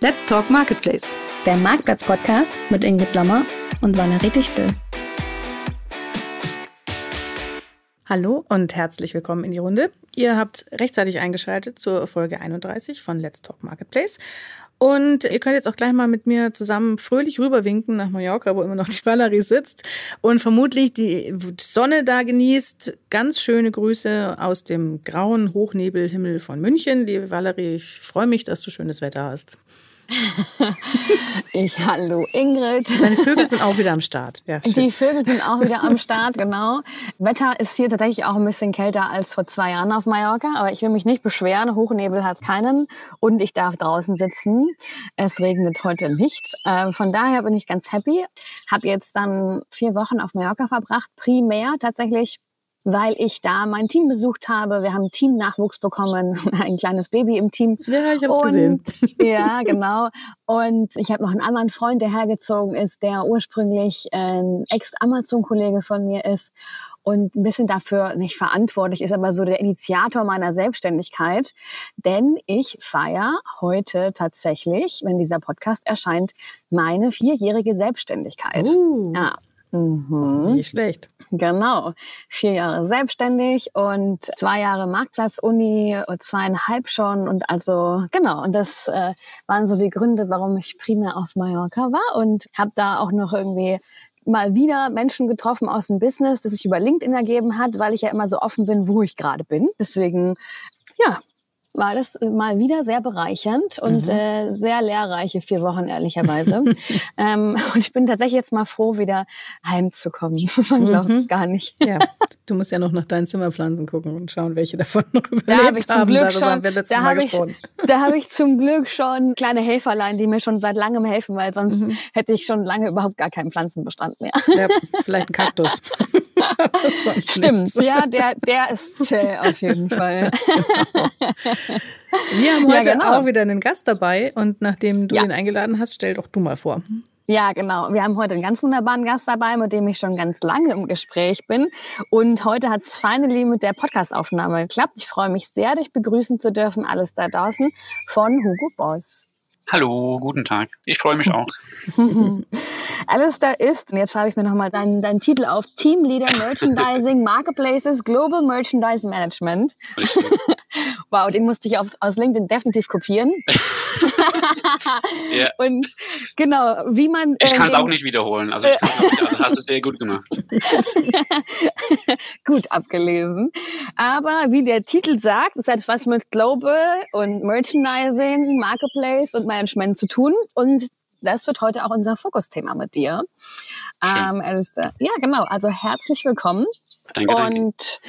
Let's Talk Marketplace. Der Marktplatz-Podcast mit Ingrid Lommer und Valerie Dichtel. Hallo und herzlich willkommen in die Runde. Ihr habt rechtzeitig eingeschaltet zur Folge 31 von Let's Talk Marketplace. Und ihr könnt jetzt auch gleich mal mit mir zusammen fröhlich rüberwinken nach Mallorca, wo immer noch die Valerie sitzt und vermutlich die Sonne da genießt. Ganz schöne Grüße aus dem grauen Hochnebelhimmel von München. Liebe Valerie, ich freue mich, dass du schönes Wetter hast. ich, hallo Ingrid. Deine Vögel sind auch wieder am Start. Ja, die Vögel sind auch wieder am Start, genau. Wetter ist hier tatsächlich auch ein bisschen kälter als vor zwei Jahren auf Mallorca, aber ich will mich nicht beschweren. Hochnebel hat keinen und ich darf draußen sitzen. Es regnet heute nicht. Äh, von daher bin ich ganz happy. Habe jetzt dann vier Wochen auf Mallorca verbracht, primär tatsächlich weil ich da mein Team besucht habe. Wir haben Teamnachwuchs bekommen, ein kleines Baby im Team. Ja, ich habe es gesehen. Ja, genau. Und ich habe noch einen anderen Freund, der hergezogen ist, der ursprünglich ein Ex-Amazon-Kollege von mir ist und ein bisschen dafür nicht verantwortlich ist, aber so der Initiator meiner Selbstständigkeit. Denn ich feiere heute tatsächlich, wenn dieser Podcast erscheint, meine vierjährige Selbstständigkeit. Uh. Ja. Mhm. Nicht schlecht. Genau. Vier Jahre selbstständig und zwei Jahre Marktplatz-Uni, zweieinhalb schon. Und also, genau. Und das äh, waren so die Gründe, warum ich primär auf Mallorca war und habe da auch noch irgendwie mal wieder Menschen getroffen aus dem Business, das sich über LinkedIn ergeben hat, weil ich ja immer so offen bin, wo ich gerade bin. Deswegen, ja, war das äh, mal wieder sehr bereichernd und mhm. äh, sehr lehrreiche vier Wochen, ehrlicherweise. ähm, und ich bin tatsächlich jetzt mal froh, wieder heimzukommen. Man glaubt es mhm. gar nicht. ja, du musst ja noch nach deinen Zimmerpflanzen gucken und schauen, welche davon noch überlebt da hab ich zum haben. Glück schon, da habe ich, da hab ich zum Glück schon kleine Helferlein, die mir schon seit langem helfen, weil sonst mhm. hätte ich schon lange überhaupt gar keinen Pflanzenbestand mehr. Ja, vielleicht ein Kaktus. Stimmt, ja, der, der ist zäh auf jeden Fall. Genau. Wir haben heute ja, genau. auch wieder einen Gast dabei und nachdem du ja. ihn eingeladen hast, stell doch du mal vor. Ja, genau. Wir haben heute einen ganz wunderbaren Gast dabei, mit dem ich schon ganz lange im Gespräch bin. Und heute hat es finally mit der Podcastaufnahme geklappt. Ich freue mich sehr, dich begrüßen zu dürfen, alles da draußen von Hugo Boss. Hallo, guten Tag. Ich freue mich auch. Alistair ist, und jetzt schreibe ich mir nochmal deinen, deinen Titel auf, Team Leader Merchandising Marketplaces Global Merchandise Management. Wow, den musste ich auf, aus LinkedIn definitiv kopieren. ja. Und genau, wie man. Ich äh, kann es auch nicht wiederholen. Also, ich also hast es sehr gut gemacht. gut abgelesen. Aber wie der Titel sagt, es hat was mit Global und Merchandising, Marketplace und Management zu tun. Und das wird heute auch unser Fokusthema mit dir. Ähm, Alistair. Ja, genau. Also herzlich willkommen. Danke, danke. Und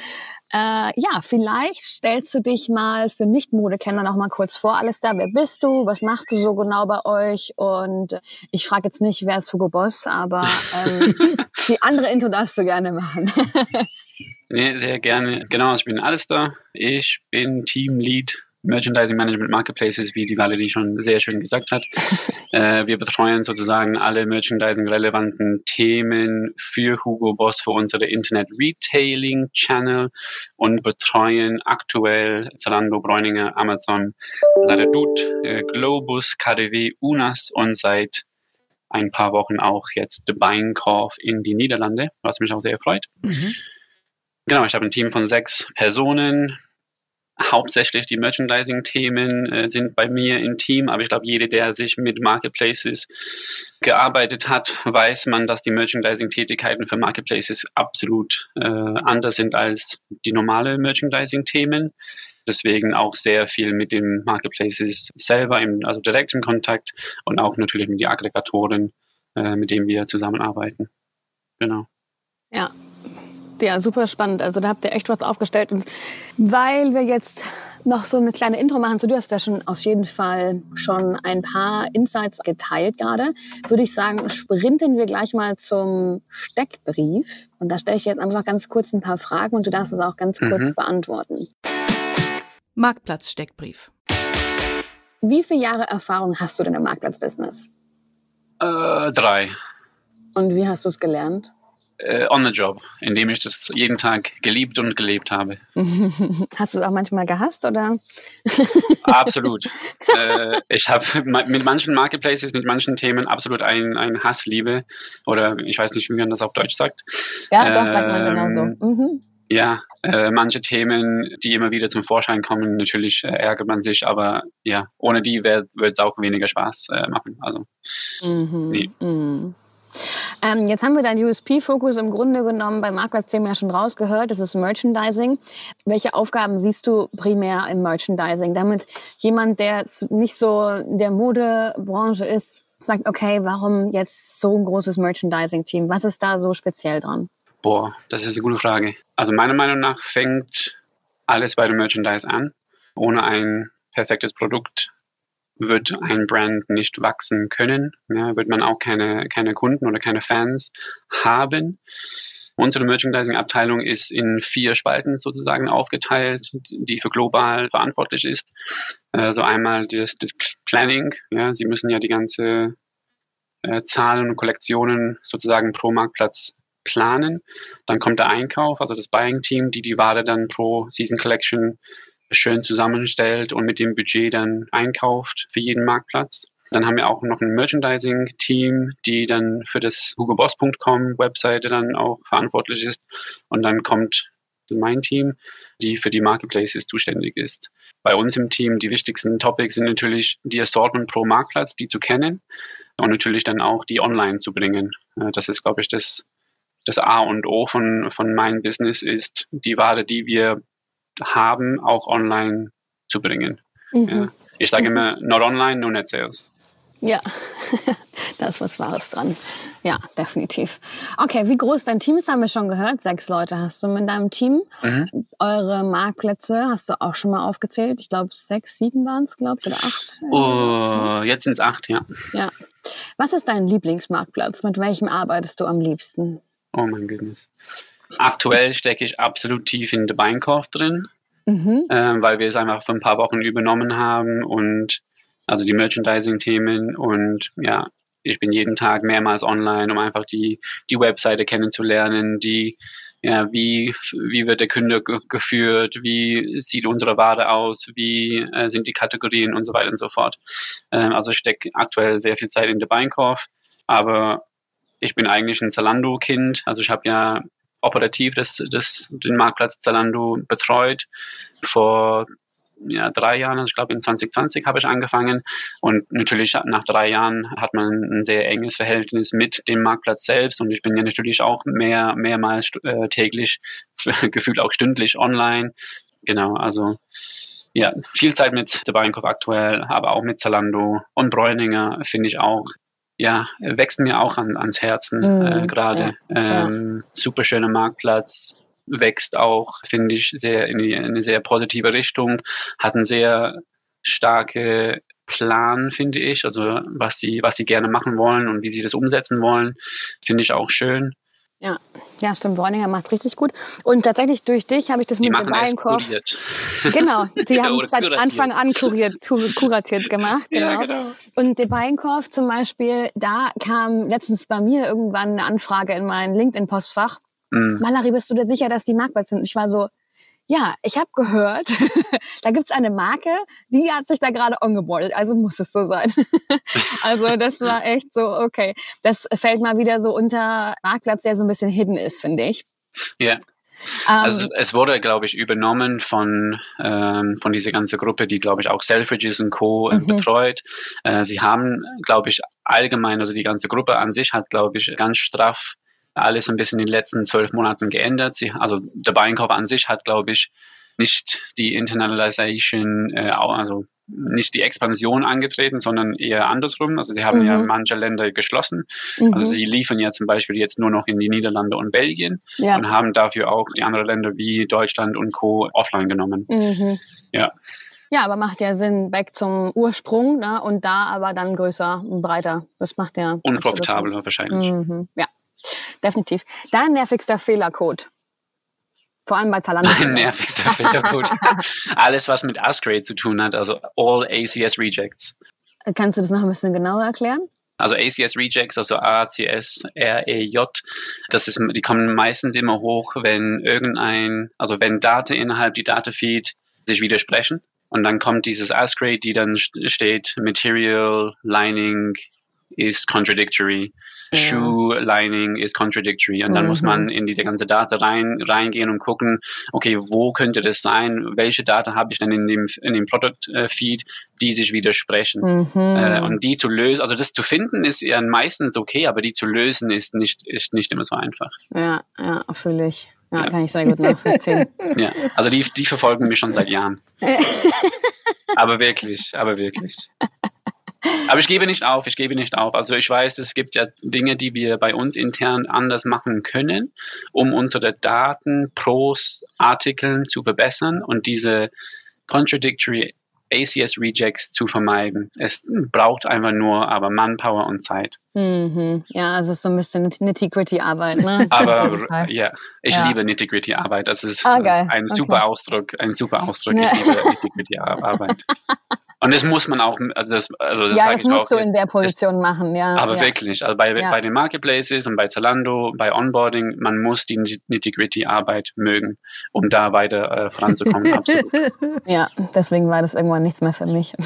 äh, ja, vielleicht stellst du dich mal für Nicht-Modekenner noch mal kurz vor, Alistair. Wer bist du? Was machst du so genau bei euch? Und ich frage jetzt nicht, wer ist Hugo Boss, aber ähm, die andere Intro darfst du gerne machen. nee, sehr gerne. Genau, ich bin Alistair. Ich bin Teamlead Merchandising Management Marketplaces, wie die Valerie schon sehr schön gesagt hat. äh, wir betreuen sozusagen alle Merchandising-relevanten Themen für Hugo Boss, für unsere Internet Retailing Channel und betreuen aktuell Zalando, Bräuninger, Amazon, Ladadut, äh, Globus, KDW, UNAS und seit ein paar Wochen auch jetzt The Corp in die Niederlande, was mich auch sehr freut. Mhm. Genau, ich habe ein Team von sechs Personen, hauptsächlich die Merchandising-Themen äh, sind bei mir im Team, aber ich glaube, jeder, der sich mit Marketplaces gearbeitet hat, weiß man, dass die Merchandising-Tätigkeiten für Marketplaces absolut äh, anders sind als die normale Merchandising-Themen. Deswegen auch sehr viel mit den Marketplaces selber, im, also direkt im Kontakt und auch natürlich mit den Aggregatoren, äh, mit denen wir zusammenarbeiten. Genau. Ja, ja, super spannend. Also da habt ihr echt was aufgestellt. Und weil wir jetzt noch so eine kleine Intro machen, so du hast ja schon auf jeden Fall schon ein paar Insights geteilt gerade, würde ich sagen, sprinten wir gleich mal zum Steckbrief. Und da stelle ich jetzt einfach ganz kurz ein paar Fragen und du darfst es auch ganz kurz mhm. beantworten. Marktplatz-Steckbrief. Wie viele Jahre Erfahrung hast du denn im Marktplatzbusiness? Äh, drei. Und wie hast du es gelernt? Äh, on the job, indem ich das jeden Tag geliebt und gelebt habe. Hast du es auch manchmal gehasst oder? Absolut. äh, ich habe mit manchen Marketplaces, mit manchen Themen absolut ein, ein Hassliebe oder ich weiß nicht, wie man das auf Deutsch sagt. Ja, doch, sagt man genauso. Ähm, Mhm. Ja, äh, manche Themen, die immer wieder zum Vorschein kommen, natürlich äh, ärgert man sich, aber ja, ohne die wird es auch weniger Spaß äh, machen. Also Mhm. Nee. Mhm. Ähm, jetzt haben wir deinen USP-Fokus im Grunde genommen bei Marktplatzthemen ja schon rausgehört. Das ist Merchandising. Welche Aufgaben siehst du primär im Merchandising? Damit jemand, der nicht so der Modebranche ist, sagt, okay, warum jetzt so ein großes Merchandising-Team? Was ist da so speziell dran? Boah, das ist eine gute Frage. Also meiner Meinung nach fängt alles bei dem Merchandise an. Ohne ein perfektes Produkt wird ein Brand nicht wachsen können. Ja, wird man auch keine, keine Kunden oder keine Fans haben. Unsere Merchandising-Abteilung ist in vier Spalten sozusagen aufgeteilt, die für global verantwortlich ist. Also einmal das, das Planning. Ja, Sie müssen ja die ganze äh, Zahlen und Kollektionen sozusagen pro Marktplatz planen. Dann kommt der Einkauf, also das Buying-Team, die die Ware dann pro Season Collection schön zusammenstellt und mit dem Budget dann einkauft für jeden Marktplatz. Dann haben wir auch noch ein Merchandising-Team, die dann für das hugoboss.com Webseite dann auch verantwortlich ist. Und dann kommt mein Team, die für die Marketplaces zuständig ist. Bei uns im Team die wichtigsten Topics sind natürlich die Assortment pro Marktplatz, die zu kennen und natürlich dann auch die online zu bringen. Das ist, glaube ich, das, das A und O von, von meinem Business ist, die Ware, die wir haben, auch online zu bringen. Ja. Ich sage immer, not online, no net sales. Ja, da ist was Wahres dran. Ja, definitiv. Okay, wie groß dein Team ist, haben wir schon gehört. Sechs Leute hast du mit deinem Team. Mhm. Eure Marktplätze hast du auch schon mal aufgezählt. Ich glaube, sechs, sieben waren es, glaube ich, oder acht. Oh, jetzt sind es acht, ja. Ja. Was ist dein Lieblingsmarktplatz? Mit welchem arbeitest du am liebsten? Oh mein Goodness. Aktuell stecke ich absolut tief in der Weinkauf drin, Mhm. ähm, weil wir es einfach für ein paar Wochen übernommen haben und also die Merchandising-Themen und ja, ich bin jeden Tag mehrmals online, um einfach die, die Webseite kennenzulernen, die, ja, wie, wie wird der Kunde ge geführt, wie sieht unsere Ware aus, wie äh, sind die Kategorien und so weiter und so fort. Ähm, also ich stecke aktuell sehr viel Zeit in der Weinkauf, aber ich bin eigentlich ein Zalando-Kind, also ich habe ja operativ das, das, den Marktplatz Zalando betreut. Vor ja, drei Jahren, also ich glaube in 2020 habe ich angefangen. Und natürlich nach drei Jahren hat man ein sehr enges Verhältnis mit dem Marktplatz selbst. Und ich bin ja natürlich auch mehr, mehrmals äh, täglich, gefühlt auch stündlich online. Genau, also ja, viel Zeit mit der Weinkauf aktuell, aber auch mit Zalando und Bräuninger finde ich auch ja, wächst mir auch an, ans Herzen Mhm, äh, gerade. ja, Ähm, super schöner Marktplatz, wächst auch, finde ich, sehr in, die, in eine sehr positive Richtung, hat einen sehr starke Plan, finde ich, also was sie, was sie gerne machen wollen und wie sie das umsetzen wollen, finde ich auch schön. Ja. Ja, stimmt. Bräuninger macht richtig gut. Und tatsächlich durch dich habe ich das Die mit dem kuriert. Genau, die haben es seit kuratiert. Anfang an kuriert, kuratiert gemacht. Genau. Ja, genau. Und der Beinkauf zum Beispiel, da kam letztens bei mir irgendwann eine Anfrage in mein LinkedIn-Postfach. Mm, Malari, bist du dir sicher, dass die Marktplatz sind? Ich war so, ja, ich habe gehört, da gibt's eine Marke, die hat sich da gerade ongebordet, also muss es so sein. also das war echt so, okay. Das fällt mal wieder so unter Marktplatz, der so ein bisschen hidden ist, finde ich. Ja. Ähm, Also es wurde, glaube ich, übernommen von, ähm, von dieser ganzen Gruppe, die, glaube ich, auch Selfridges und Co. äh, Mhm. betreut. Äh, sie haben, glaube ich, allgemein, also die ganze Gruppe an sich hat, glaube ich, ganz straff alles ein bisschen in den letzten zwölf Monaten geändert. Sie, also der Beinkauf an sich hat, glaube ich, nicht die Internalization, äh, also nicht die Expansion angetreten, sondern eher andersrum. Also sie haben ja Mhm. manche Länder geschlossen. mhm. Also sie liefern ja zum Beispiel jetzt nur noch in die Niederlande und Belgien ja. und haben dafür auch die anderen Länder wie Deutschland und Co. offline genommen. Mhm. Ja. Ja, aber macht ja Sinn, weg zum Ursprung ne? und da aber dann größer und breiter. Das macht ja. Und absolut Sinn. profitabler wahrscheinlich. Mhm. Ja, definitiv. Dein nervigster Fehlercode. Vor allem bei Zalando. Mein nervigster Fehlercode. Alles, was mit Usgrade zu tun hat, also all ACS Rejects. Kannst du das noch ein bisschen genauer erklären? Also ACS Rejects, also ACS, REJ, das ist, die kommen meistens immer hoch, wenn irgendein, also wenn Daten innerhalb die Datafeed sich widersprechen. Und dann kommt dieses ASCII, die dann steht Material, Lining, is contradictory. Ja. Shoe lining is contradictory. Und dann mhm. muss man mhm. in die, die ganze Data rein, reingehen und gucken, okay, wo könnte das sein? Welche Daten habe ich denn in dem, in dem Product Feed, die sich widersprechen? Mhm. Äh, und die zu lösen, also das zu finden ist ja meistens okay, aber die zu lösen ist nicht, ist nicht immer so einfach. Ja, ja, ich. Ja, ja, kann ich sehr gut nachvollziehen. ja, also die, die verfolgen mich schon seit Jahren. aber wirklich, aber wirklich. Aber ich gebe nicht auf, ich gebe nicht auf. Also ich weiß, es gibt ja Dinge, die wir bei uns intern anders machen können, um unsere Daten pros Artikeln zu verbessern und diese contradictory ACS Rejects zu vermeiden. Es braucht einfach nur aber Manpower und Zeit. Mhm. Ja, es ist so ein bisschen Nitty-Gritty-Arbeit. Ne? aber ja, ich ja. liebe Nitty-Gritty-Arbeit. Das ist ah, ein okay. super Ausdruck, ein super Ausdruck. Ja. Ich liebe Nitty-Gritty-Arbeit. Und das muss man auch, also das, also das Ja, das musst auch, du in der Position machen, ja. Aber ja. wirklich, also bei, ja. bei den Marketplaces und bei Zalando, bei Onboarding, man muss die Nitty-Gritty-Arbeit mögen, um da weiter äh, voranzukommen. Absolut. Ja, deswegen war das irgendwann nichts mehr für mich.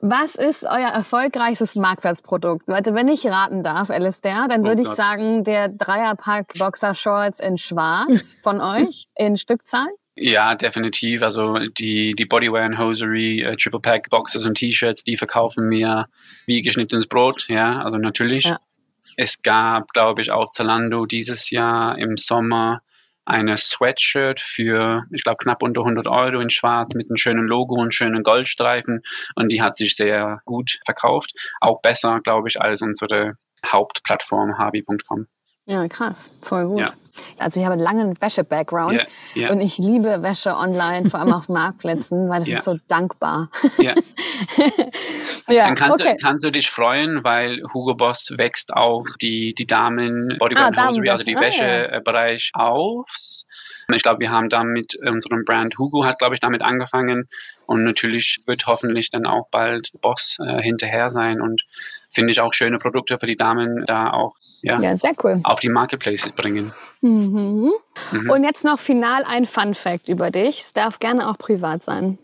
Was ist euer erfolgreichstes Marktplatzprodukt? Leute, wenn ich raten darf, Alistair, dann oh würde oh ich sagen, der Dreierpack Boxer Shorts in Schwarz von euch in Stückzahl. Ja, definitiv. Also die, die Bodywear und Hosiery, äh, Triple Pack Boxes und T-Shirts, die verkaufen mir wie geschnittenes Brot. Ja, also natürlich. Ja. Es gab, glaube ich, auch Zalando dieses Jahr im Sommer eine Sweatshirt für, ich glaube, knapp unter 100 Euro in schwarz mit einem schönen Logo und schönen Goldstreifen. Und die hat sich sehr gut verkauft. Auch besser, glaube ich, als unsere Hauptplattform habi.com. Ja, krass, voll gut. Ja. Also ich habe einen langen Wäsche-Background yeah, yeah. und ich liebe Wäsche online, vor allem auf Marktplätzen, weil das yeah. ist so dankbar. Ja. Dann kannst, okay. du, kannst du dich freuen, weil Hugo Boss wächst auch die, die Damen Bodywear ah, Hosiery, also die ah, Wäschebereich ja. aus. Ich glaube, wir haben damit unseren Brand Hugo hat, glaube ich, damit angefangen und natürlich wird hoffentlich dann auch bald Boss äh, hinterher sein und finde ich auch schöne Produkte für die Damen da auch ja, ja sehr cool. auf die Marketplaces bringen. Mhm. Mhm. Und jetzt noch final ein Fun Fact über dich. Es darf gerne auch privat sein.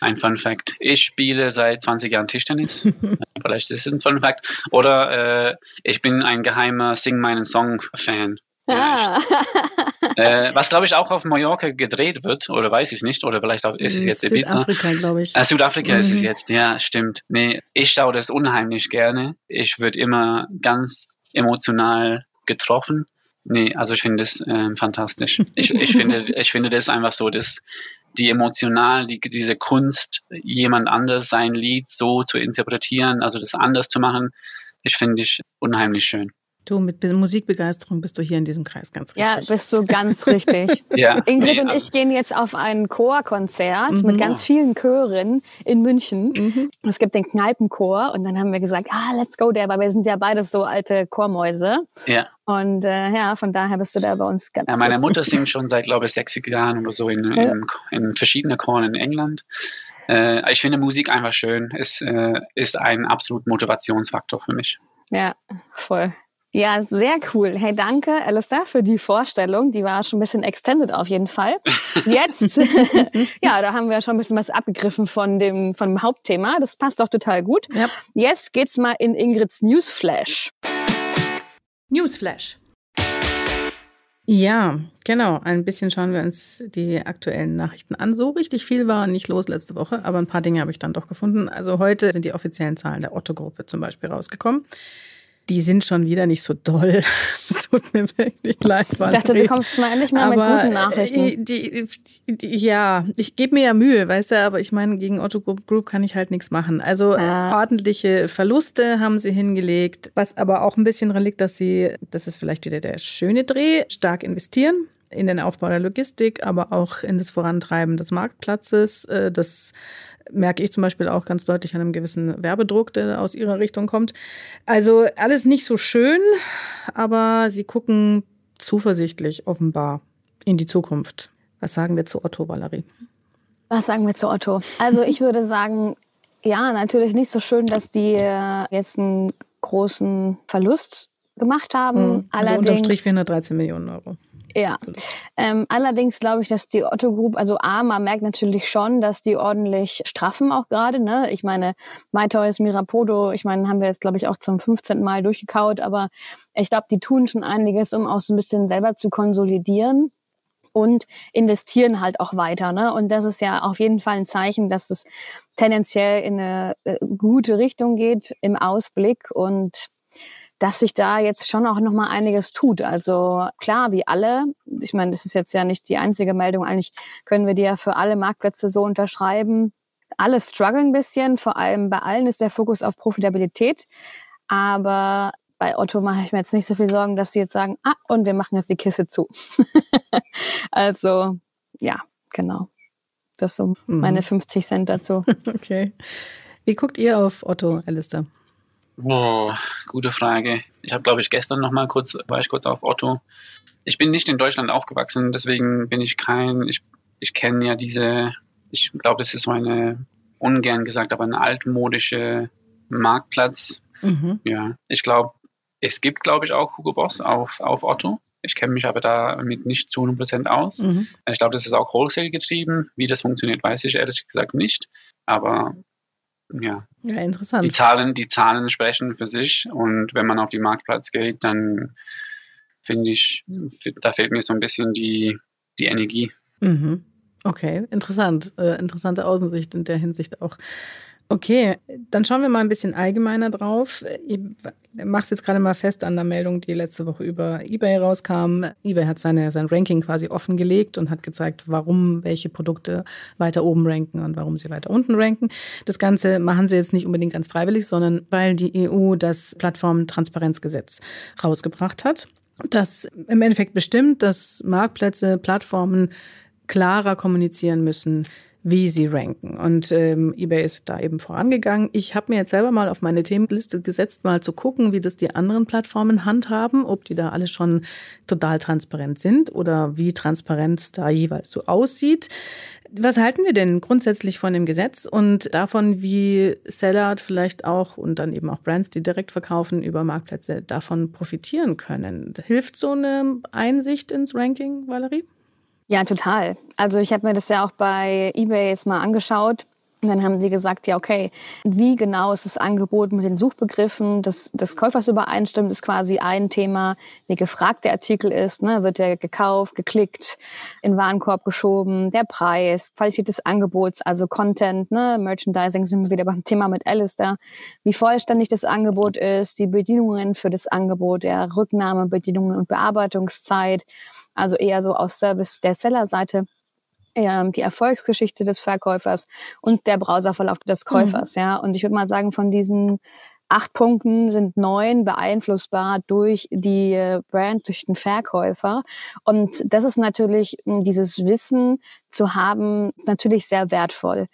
Ein Fun Fact. Ich spiele seit 20 Jahren Tischtennis. Vielleicht ist es ein Fun Fact. Oder äh, ich bin ein geheimer Sing meinen Song Fan. Ah. äh, was glaube ich auch auf Mallorca gedreht wird, oder weiß ich nicht, oder vielleicht auch ist es jetzt Ibiza. Südafrika, glaube ich. Äh, Südafrika mhm. ist es mhm. jetzt, ja, stimmt. Nee, ich schaue das unheimlich gerne. Ich würde immer ganz emotional getroffen. Nee, also ich finde das äh, fantastisch. Ich, ich, finde, ich finde das einfach so, dass die emotional, die, diese Kunst, jemand anders sein Lied so zu interpretieren, also das anders zu machen, ich finde ich unheimlich schön. Du, mit Musikbegeisterung bist du hier in diesem Kreis ganz richtig. Ja, bist du ganz richtig. ja. Ingrid nee, und ich gehen jetzt auf ein Chorkonzert mhm. mit ganz vielen Chören in München. Mhm. Es gibt den Kneipenchor und dann haben wir gesagt, ah, let's go there, weil wir sind ja beides so alte Chormäuse. Ja. Und äh, ja, von daher bist du da bei uns ganz Ja, meine Mutter singt schon seit, glaube ich, 60 Jahren oder so in, in, in verschiedenen Choren in England. Äh, ich finde Musik einfach schön. Es äh, ist ein absolut Motivationsfaktor für mich. Ja, voll. Ja, sehr cool. Hey, danke, Alistair, für die Vorstellung. Die war schon ein bisschen extended auf jeden Fall. Jetzt, ja, da haben wir schon ein bisschen was abgegriffen von dem, von dem Hauptthema. Das passt doch total gut. Ja. Jetzt geht's mal in Ingrids Newsflash. Newsflash. Ja, genau. Ein bisschen schauen wir uns die aktuellen Nachrichten an. So richtig viel war nicht los letzte Woche, aber ein paar Dinge habe ich dann doch gefunden. Also heute sind die offiziellen Zahlen der Otto-Gruppe zum Beispiel rausgekommen die sind schon wieder nicht so doll. Es tut mir wirklich leid. Ich dachte, du kommst mal endlich mal aber mit guten Nachrichten. Die, die, die, ja, ich gebe mir ja Mühe, weißt du, aber ich meine, gegen Otto Group kann ich halt nichts machen. Also ja. ordentliche Verluste haben sie hingelegt, was aber auch ein bisschen liegt, dass sie, das ist vielleicht wieder der schöne Dreh, stark investieren in den Aufbau der Logistik, aber auch in das Vorantreiben des Marktplatzes. Äh, das merke ich zum Beispiel auch ganz deutlich an einem gewissen Werbedruck, der aus ihrer Richtung kommt. Also alles nicht so schön, aber sie gucken zuversichtlich offenbar in die Zukunft. Was sagen wir zu Otto, Valerie? Was sagen wir zu Otto? Also ich würde sagen, Ja, natürlich nicht so schön, dass die äh, jetzt einen großen Verlust gemacht haben. Mhm. Also Allerdings, unterm Strich 413 Millionen Euro. Ja, ähm, allerdings glaube ich, dass die Otto Group, also A, man merkt natürlich schon, dass die ordentlich straffen auch gerade. Ne? Ich meine, MyToys, Mirapodo, ich meine, haben wir jetzt, glaube ich, auch zum 15. Mal durchgekaut, aber ich glaube, die tun schon einiges, um auch so ein bisschen selber zu konsolidieren und investieren halt auch weiter. Ne? Und das ist ja auf jeden Fall ein Zeichen, dass es tendenziell in eine äh, gute Richtung geht im Ausblick und dass sich da jetzt schon auch noch mal einiges tut. Also klar, wie alle. Ich meine, das ist jetzt ja nicht die einzige Meldung. Eigentlich können wir die ja für alle Marktplätze so unterschreiben. Alle strugglen ein bisschen. Vor allem bei allen ist der Fokus auf Profitabilität. Aber bei Otto mache ich mir jetzt nicht so viel Sorgen, dass sie jetzt sagen, ah, und wir machen jetzt die Kiste zu. also, ja, genau. Das so mhm. meine 50 Cent dazu. okay. Wie guckt ihr auf Otto, Alistair? Oh, gute Frage. Ich habe, glaube ich, gestern noch mal kurz, war ich kurz auf Otto. Ich bin nicht in Deutschland aufgewachsen, deswegen bin ich kein, ich, ich kenne ja diese, ich glaube, das ist so eine, ungern gesagt, aber eine altmodische Marktplatz. Mhm. Ja, ich glaube, es gibt, glaube ich, auch Hugo Boss auf, auf Otto. Ich kenne mich aber damit nicht zu 100% aus. Mhm. Ich glaube, das ist auch Wholesale getrieben. Wie das funktioniert, weiß ich ehrlich gesagt nicht. Aber ja. Ja, interessant. Die Zahlen, die Zahlen sprechen für sich und wenn man auf die Marktplatz geht, dann finde ich, da fehlt mir so ein bisschen die, die Energie. Mhm. Okay, interessant. Äh, interessante Außensicht in der Hinsicht auch. Okay, dann schauen wir mal ein bisschen allgemeiner drauf. Ich mache es jetzt gerade mal fest an der Meldung, die letzte Woche über eBay rauskam. eBay hat seine, sein Ranking quasi offengelegt und hat gezeigt, warum welche Produkte weiter oben ranken und warum sie weiter unten ranken. Das Ganze machen sie jetzt nicht unbedingt ganz freiwillig, sondern weil die EU das Plattformtransparenzgesetz rausgebracht hat. Das im Endeffekt bestimmt, dass Marktplätze, Plattformen klarer kommunizieren müssen, wie sie ranken. Und ähm, eBay ist da eben vorangegangen. Ich habe mir jetzt selber mal auf meine Themenliste gesetzt, mal zu gucken, wie das die anderen Plattformen handhaben, ob die da alle schon total transparent sind oder wie transparent da jeweils so aussieht. Was halten wir denn grundsätzlich von dem Gesetz und davon, wie Seller vielleicht auch und dann eben auch Brands, die direkt verkaufen über Marktplätze, davon profitieren können? Hilft so eine Einsicht ins Ranking, Valerie? Ja, total. Also ich habe mir das ja auch bei eBay jetzt mal angeschaut. Und dann haben sie gesagt, ja, okay, wie genau ist das Angebot mit den Suchbegriffen des, des Käufers übereinstimmt, ist quasi ein Thema. Wie gefragt der Artikel ist, ne, wird der gekauft, geklickt, in Warenkorb geschoben, der Preis, Qualität des Angebots, also Content, ne, Merchandising sind wir wieder beim Thema mit Alistair, wie vollständig das Angebot ist, die Bedienungen für das Angebot, der Rücknahmebedienungen und Bearbeitungszeit, also eher so aus Service der Sellerseite die Erfolgsgeschichte des Verkäufers und der Browserverlauf des Käufers. Mhm. Ja, und ich würde mal sagen, von diesen acht Punkten sind neun beeinflussbar durch die äh, Brand, durch den Verkäufer. Und das ist natürlich, dieses Wissen zu haben, natürlich sehr wertvoll.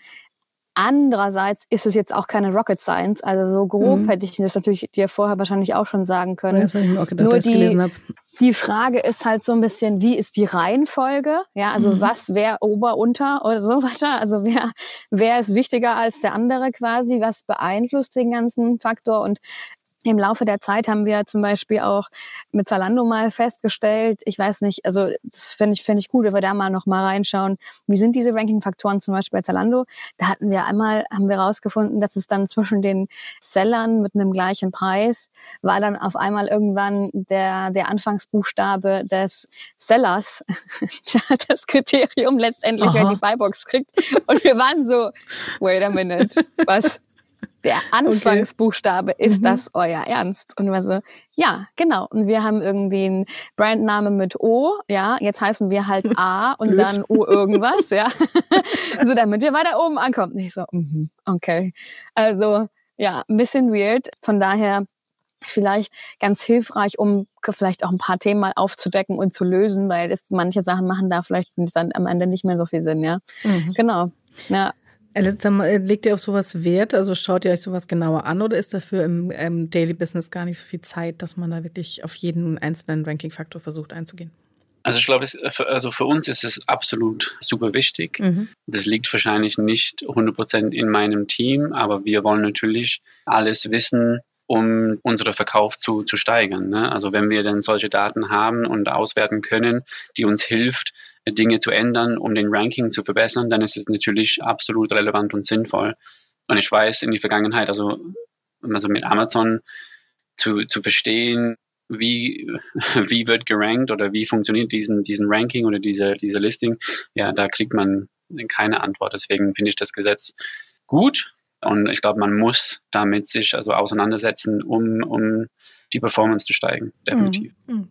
Andererseits ist es jetzt auch keine Rocket Science. Also so grob mhm. hätte ich das natürlich dir vorher wahrscheinlich auch schon sagen können. Ja, das ich mir auch gedacht, Nur die, die Frage ist halt so ein bisschen, wie ist die Reihenfolge? Ja, also mhm. was, wer Ober, Unter oder so weiter. Also wer, wer ist wichtiger als der andere quasi? Was beeinflusst den ganzen Faktor? Und im Laufe der Zeit haben wir zum Beispiel auch mit Zalando mal festgestellt, ich weiß nicht, also das finde ich, finde ich gut, wenn wir da mal noch mal reinschauen, wie sind diese Ranking-Faktoren zum Beispiel bei Zalando? Da hatten wir einmal, haben wir rausgefunden, dass es dann zwischen den Sellern mit einem gleichen Preis war dann auf einmal irgendwann der, der Anfangsbuchstabe des Sellers, das Kriterium letztendlich, Aha. wer die Buybox kriegt. Und wir waren so, wait a minute, was? Der Anfangsbuchstabe, okay. ist mhm. das euer Ernst? Und wir so, ja, genau. Und wir haben irgendwie einen Brandname mit O, ja, jetzt heißen wir halt A und dann O irgendwas, ja. so damit wir weiter oben ankommen. Und ich so, mm okay. Also, ja, ein bisschen weird. Von daher vielleicht ganz hilfreich, um vielleicht auch ein paar Themen mal aufzudecken und zu lösen, weil es, manche Sachen machen da vielleicht dann am Ende nicht mehr so viel Sinn, ja. Mhm. Genau. Ja, äh, legt ihr auf sowas Wert? Also schaut ihr euch sowas genauer an oder ist dafür im, im Daily Business gar nicht so viel Zeit, dass man da wirklich auf jeden einzelnen Ranking-Faktor versucht einzugehen? Also ich glaube, also für uns ist es absolut super wichtig. Mhm. Das liegt wahrscheinlich nicht 100% in meinem Team, aber wir wollen natürlich alles wissen, um unseren Verkauf zu, zu steigern. Ne? Also wenn wir dann solche Daten haben und auswerten können, die uns hilft, Dinge zu ändern, um den Ranking zu verbessern, dann ist es natürlich absolut relevant und sinnvoll. Und ich weiß in die Vergangenheit, also, also mit Amazon zu, zu verstehen, wie, wie wird gerankt oder wie funktioniert diesen, diesen Ranking oder diese, diese Listing, ja, da kriegt man keine Antwort. Deswegen finde ich das Gesetz gut und ich glaube, man muss damit sich also auseinandersetzen, um, um die Performance zu steigen, definitiv. Mhm. mhm.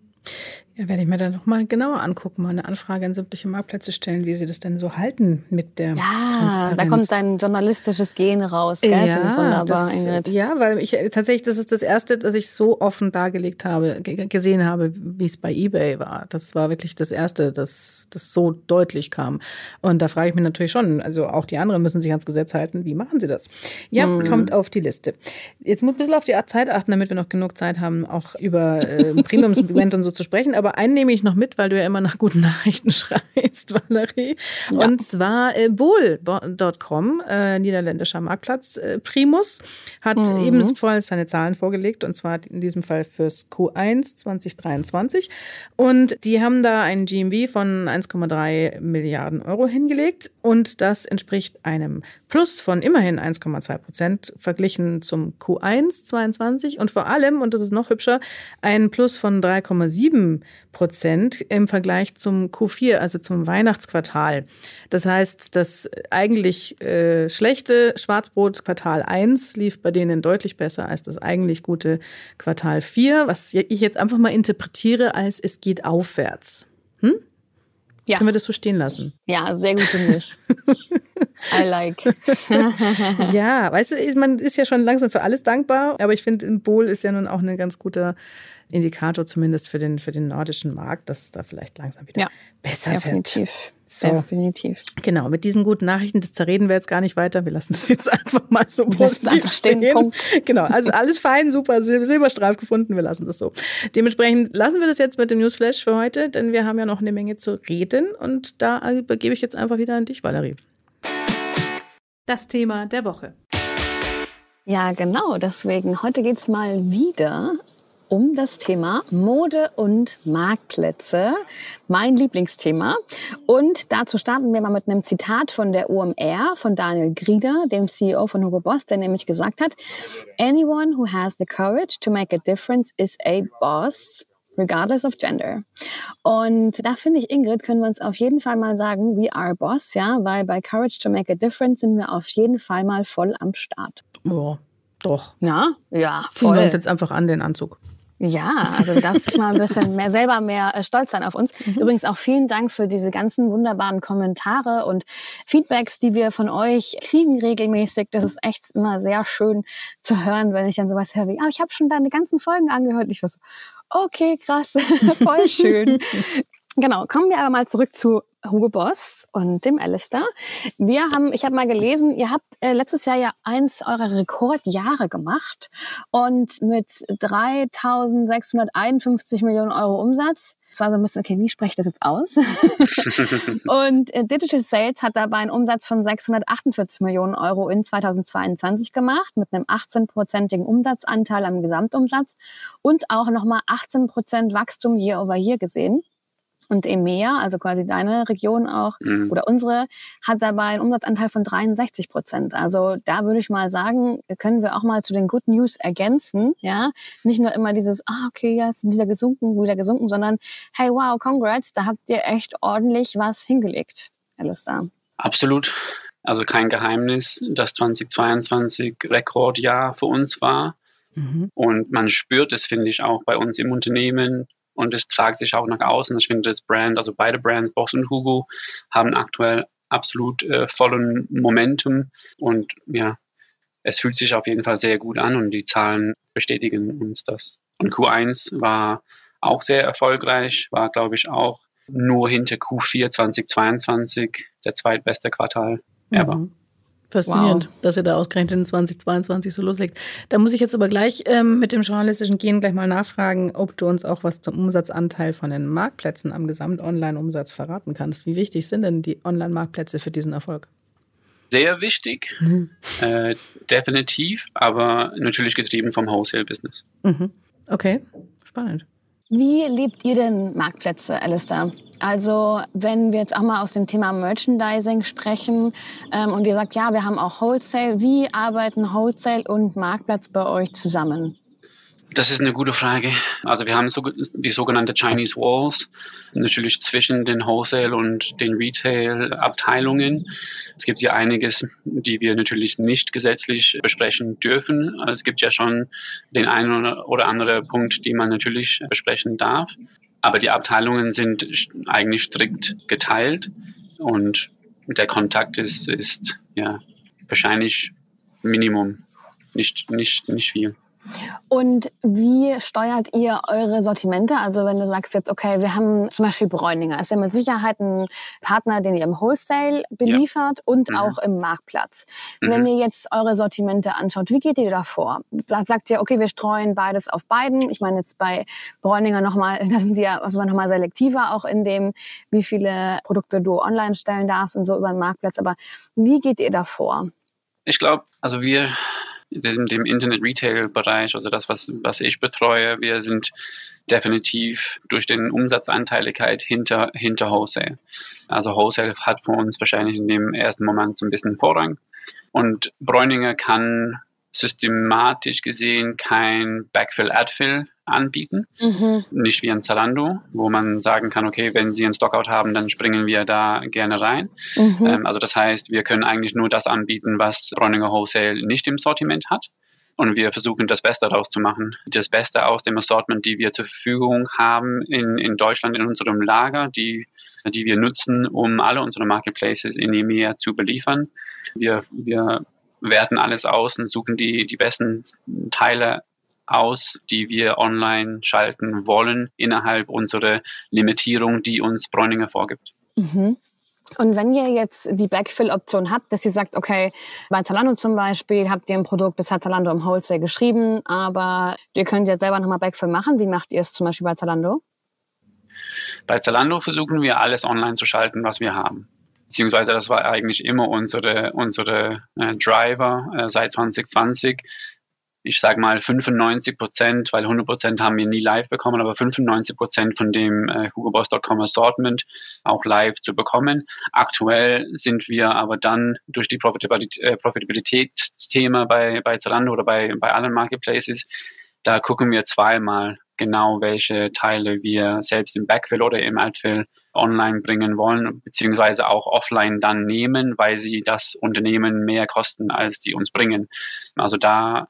Ja, werde ich mir dann nochmal genauer angucken, mal eine Anfrage an sämtliche Marktplätze stellen, wie sie das denn so halten mit der ja, Transparenz. da kommt dein journalistisches Gen raus, gell? Ja, wunderbar, das, Ingrid. Ja, weil ich tatsächlich, das ist das Erste, dass ich so offen dargelegt habe, gesehen habe, wie es bei Ebay war. Das war wirklich das Erste, dass das so deutlich kam. Und da frage ich mich natürlich schon, also auch die anderen müssen sich ans Gesetz halten. Wie machen sie das? Ja, hm. kommt auf die Liste. Jetzt muss ein bisschen auf die Zeit achten, damit wir noch genug Zeit haben, auch über äh, Premium-Segment und so zu sprechen. Aber einen nehme ich noch mit, weil du ja immer nach guten Nachrichten schreist, Valerie. Ja. Und zwar äh, Bohl.com, äh, niederländischer Marktplatz, äh, Primus, hat mhm. ebenfalls seine Zahlen vorgelegt und zwar in diesem Fall fürs Q1 2023. Und die haben da einen GMV von 1,3 Milliarden Euro hingelegt und das entspricht einem Plus von immerhin 1,2 Prozent verglichen zum Q1 22 und vor allem, und das ist noch hübscher, ein Plus von 3,7 Prozent im Vergleich zum Q4, also zum Weihnachtsquartal. Das heißt, das eigentlich äh, schlechte Schwarzbrot Quartal 1 lief bei denen deutlich besser als das eigentlich gute Quartal 4, was ich jetzt einfach mal interpretiere als es geht aufwärts. Hm? Ja. Können wir das so stehen lassen? Ja, sehr gute Milch. I like. ja, weißt du, man ist ja schon langsam für alles dankbar, aber ich finde, ein Bowl ist ja nun auch ein ganz guter Indikator, zumindest für den, für den nordischen Markt, dass es da vielleicht langsam wieder ja, besser definitiv. wird. So. Definitiv. Genau, mit diesen guten Nachrichten, das zerreden wir jetzt gar nicht weiter. Wir lassen es jetzt einfach mal so positiv stehen. Punkt. Genau, also alles fein, super, Sil Silberstreif gefunden, wir lassen das so. Dementsprechend lassen wir das jetzt mit dem Newsflash für heute, denn wir haben ja noch eine Menge zu reden und da übergebe ich jetzt einfach wieder an dich, Valerie. Das Thema der Woche. Ja, genau. Deswegen, heute geht es mal wieder um das Thema Mode und Marktplätze, mein Lieblingsthema. Und dazu starten wir mal mit einem Zitat von der OMR, von Daniel Grieder, dem CEO von Hugo Boss, der nämlich gesagt hat, Anyone who has the courage to make a difference is a boss regardless of gender. Und da finde ich, Ingrid, können wir uns auf jeden Fall mal sagen, we are boss, ja, weil bei Courage to Make a Difference sind wir auf jeden Fall mal voll am Start. Ja, doch. Na, ja, voll. Ziehen wir uns jetzt einfach an den Anzug. Ja, also du darfst dich mal ein bisschen mehr selber mehr äh, stolz sein auf uns. Mhm. Übrigens auch vielen Dank für diese ganzen wunderbaren Kommentare und Feedbacks, die wir von euch kriegen regelmäßig. Das ist echt immer sehr schön zu hören, wenn ich dann sowas höre wie, oh, ich habe schon deine ganzen Folgen angehört. Ich war so, okay, krass, voll schön. Genau, kommen wir aber mal zurück zu Hugo Boss und dem Alistair. Wir haben, ich habe mal gelesen, ihr habt äh, letztes Jahr ja eins eurer Rekordjahre gemacht und mit 3.651 Millionen Euro Umsatz. Das war so ein bisschen, okay, wie spreche ich das jetzt aus? und äh, Digital Sales hat dabei einen Umsatz von 648 Millionen Euro in 2022 gemacht, mit einem 18-prozentigen Umsatzanteil am Gesamtumsatz und auch nochmal 18 Prozent Wachstum year over year gesehen. Und EMEA, also quasi deine Region auch mhm. oder unsere, hat dabei einen Umsatzanteil von 63 Prozent. Also da würde ich mal sagen, können wir auch mal zu den Good News ergänzen. Ja, nicht nur immer dieses, ah okay, ja, ist wieder gesunken, wieder gesunken, sondern hey, wow, congrats, da habt ihr echt ordentlich was hingelegt, Alistair. Absolut. Also kein Geheimnis, dass 2022 Rekordjahr für uns war. Mhm. Und man spürt es, finde ich, auch bei uns im Unternehmen und es tragt sich auch nach außen. Ich finde, das Brand, also beide Brands, Boss und Hugo, haben aktuell absolut äh, vollen Momentum und ja, es fühlt sich auf jeden Fall sehr gut an und die Zahlen bestätigen uns das. Und Q1 war auch sehr erfolgreich, war glaube ich auch nur hinter Q4 2022 der zweitbeste Quartal ever. Mhm. Faszinierend, wow. dass ihr da ausgerechnet in 2022 so loslegt. Da muss ich jetzt aber gleich ähm, mit dem journalistischen Gehen gleich mal nachfragen, ob du uns auch was zum Umsatzanteil von den Marktplätzen am Gesamt-Online-Umsatz verraten kannst. Wie wichtig sind denn die Online-Marktplätze für diesen Erfolg? Sehr wichtig, mhm. äh, definitiv, aber natürlich getrieben vom Wholesale-Business. Mhm. Okay, spannend. Wie lebt ihr denn Marktplätze, Alistair? Also wenn wir jetzt auch mal aus dem Thema Merchandising sprechen ähm, und ihr sagt, ja, wir haben auch Wholesale, wie arbeiten Wholesale und Marktplatz bei euch zusammen? Das ist eine gute Frage. Also wir haben so, die sogenannte Chinese Walls, natürlich zwischen den Wholesale und den Retail-Abteilungen. Es gibt ja einiges, die wir natürlich nicht gesetzlich besprechen dürfen. Es gibt ja schon den einen oder anderen Punkt, den man natürlich besprechen darf. Aber die Abteilungen sind eigentlich strikt geteilt und der Kontakt ist, ist ja wahrscheinlich Minimum, nicht, nicht, nicht viel. Und wie steuert ihr eure Sortimente? Also wenn du sagst jetzt, okay, wir haben zum Beispiel Bräuninger, ist ja mit Sicherheit ein Partner, den ihr im Wholesale beliefert ja. und mhm. auch im Marktplatz. Mhm. Wenn ihr jetzt eure Sortimente anschaut, wie geht ihr da vor? Sagt ihr, okay, wir streuen beides auf beiden? Ich meine jetzt bei Bräuninger nochmal, da sind die ja also nochmal selektiver auch in dem, wie viele Produkte du online stellen darfst und so über den Marktplatz. Aber wie geht ihr da vor? Ich glaube, also wir dem, dem Internet-Retail-Bereich, also das, was, was ich betreue, wir sind definitiv durch den Umsatzanteiligkeit hinter, hinter Wholesale. Also Wholesale hat für uns wahrscheinlich in dem ersten Moment so ein bisschen Vorrang. Und Bräuninger kann systematisch gesehen kein Backfill-Adfill anbieten. Mhm. Nicht wie ein Zalando, wo man sagen kann, okay, wenn Sie einen Stockout haben, dann springen wir da gerne rein. Mhm. Ähm, also das heißt, wir können eigentlich nur das anbieten, was Bräuninger Wholesale nicht im Sortiment hat. Und wir versuchen das Beste daraus zu machen. Das Beste aus dem Assortment, die wir zur Verfügung haben in, in Deutschland in unserem Lager, die, die wir nutzen, um alle unsere Marketplaces in EMEA zu beliefern. Wir, wir werten alles aus und suchen die, die besten Teile aus, die wir online schalten wollen, innerhalb unserer Limitierung, die uns Bräuninger vorgibt. Mhm. Und wenn ihr jetzt die Backfill-Option habt, dass ihr sagt, okay, bei Zalando zum Beispiel habt ihr ein Produkt, das hat Zalando im Wholesale geschrieben, aber ihr könnt ja selber nochmal Backfill machen. Wie macht ihr es zum Beispiel bei Zalando? Bei Zalando versuchen wir alles online zu schalten, was wir haben. Beziehungsweise das war eigentlich immer unsere, unsere äh, Driver äh, seit 2020, ich sage mal 95 Prozent, weil 100 Prozent haben wir nie live bekommen, aber 95 Prozent von dem äh, hugoboss.com Assortment auch live zu bekommen. Aktuell sind wir aber dann durch die äh, Profitabilitätsthema bei, bei Zalando oder bei, bei allen Marketplaces, da gucken wir zweimal genau, welche Teile wir selbst im Backfill oder im Altfill online bringen wollen, beziehungsweise auch offline dann nehmen, weil sie das Unternehmen mehr kosten, als die uns bringen. Also da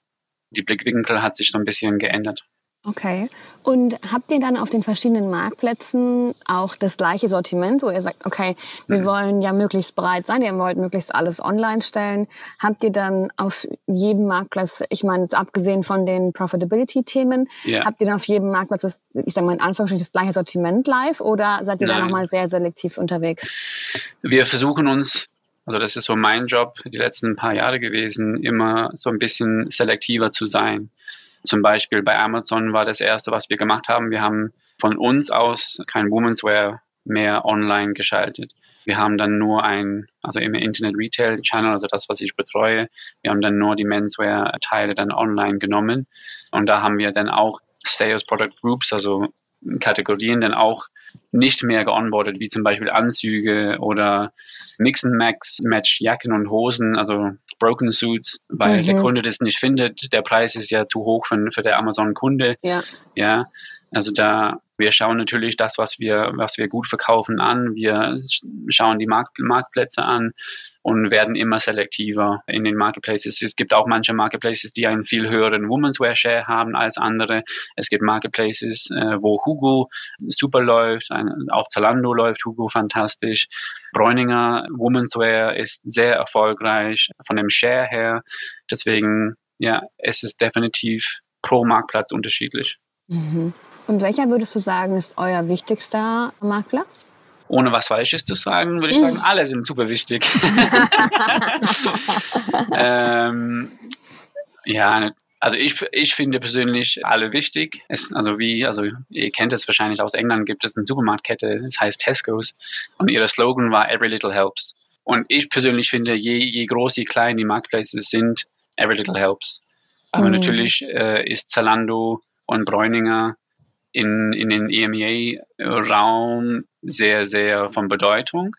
die Blickwinkel hat sich so ein bisschen geändert. Okay. Und habt ihr dann auf den verschiedenen Marktplätzen auch das gleiche Sortiment, wo ihr sagt, okay, wir mhm. wollen ja möglichst breit sein, ihr wollt möglichst alles online stellen. Habt ihr dann auf jedem Marktplatz, ich meine jetzt abgesehen von den Profitability-Themen, yeah. habt ihr dann auf jedem Marktplatz, das, ich sage mal in Anführungsstrichen, das gleiche Sortiment live oder seid ihr Nein. da nochmal sehr selektiv unterwegs? Wir versuchen uns also das ist so mein Job die letzten paar Jahre gewesen, immer so ein bisschen selektiver zu sein. Zum Beispiel bei Amazon war das erste, was wir gemacht haben. Wir haben von uns aus kein Women's Wear mehr online geschaltet. Wir haben dann nur ein, also im Internet Retail Channel, also das, was ich betreue, wir haben dann nur die Menswear Teile dann online genommen. Und da haben wir dann auch Sales Product Groups, also Kategorien dann auch nicht mehr geonboardet, wie zum Beispiel Anzüge oder Mix and Max, Match Jacken und Hosen, also Broken Suits, weil mhm. der Kunde das nicht findet. Der Preis ist ja zu hoch für, für der Amazon-Kunde. Ja. ja. Also da, wir schauen natürlich das, was wir, was wir gut verkaufen an. Wir schauen die Markt, Marktplätze an und werden immer selektiver in den Marketplaces. Es gibt auch manche Marketplaces, die einen viel höheren Women's Wear Share haben als andere. Es gibt Marketplaces, äh, wo Hugo super läuft, ein, auf Zalando läuft Hugo fantastisch. Bräuninger Women's Wear ist sehr erfolgreich von dem Share her. Deswegen, ja, es ist definitiv pro Marktplatz unterschiedlich. Mhm. Und welcher würdest du sagen, ist euer wichtigster Marktplatz? Ohne was Falsches zu sagen, würde ich sagen, mhm. alle sind super wichtig. ähm, ja, also ich, ich finde persönlich alle wichtig. Es, also wie, also ihr kennt es wahrscheinlich aus England, gibt es eine Supermarktkette, das heißt Tesco's und ihr Slogan war Every Little Helps. Und ich persönlich finde, je, je groß, je klein die Marketplaces sind, Every Little Helps. Aber mhm. natürlich äh, ist Zalando und Bräuninger in, in den EMEA-Raum sehr, sehr von Bedeutung.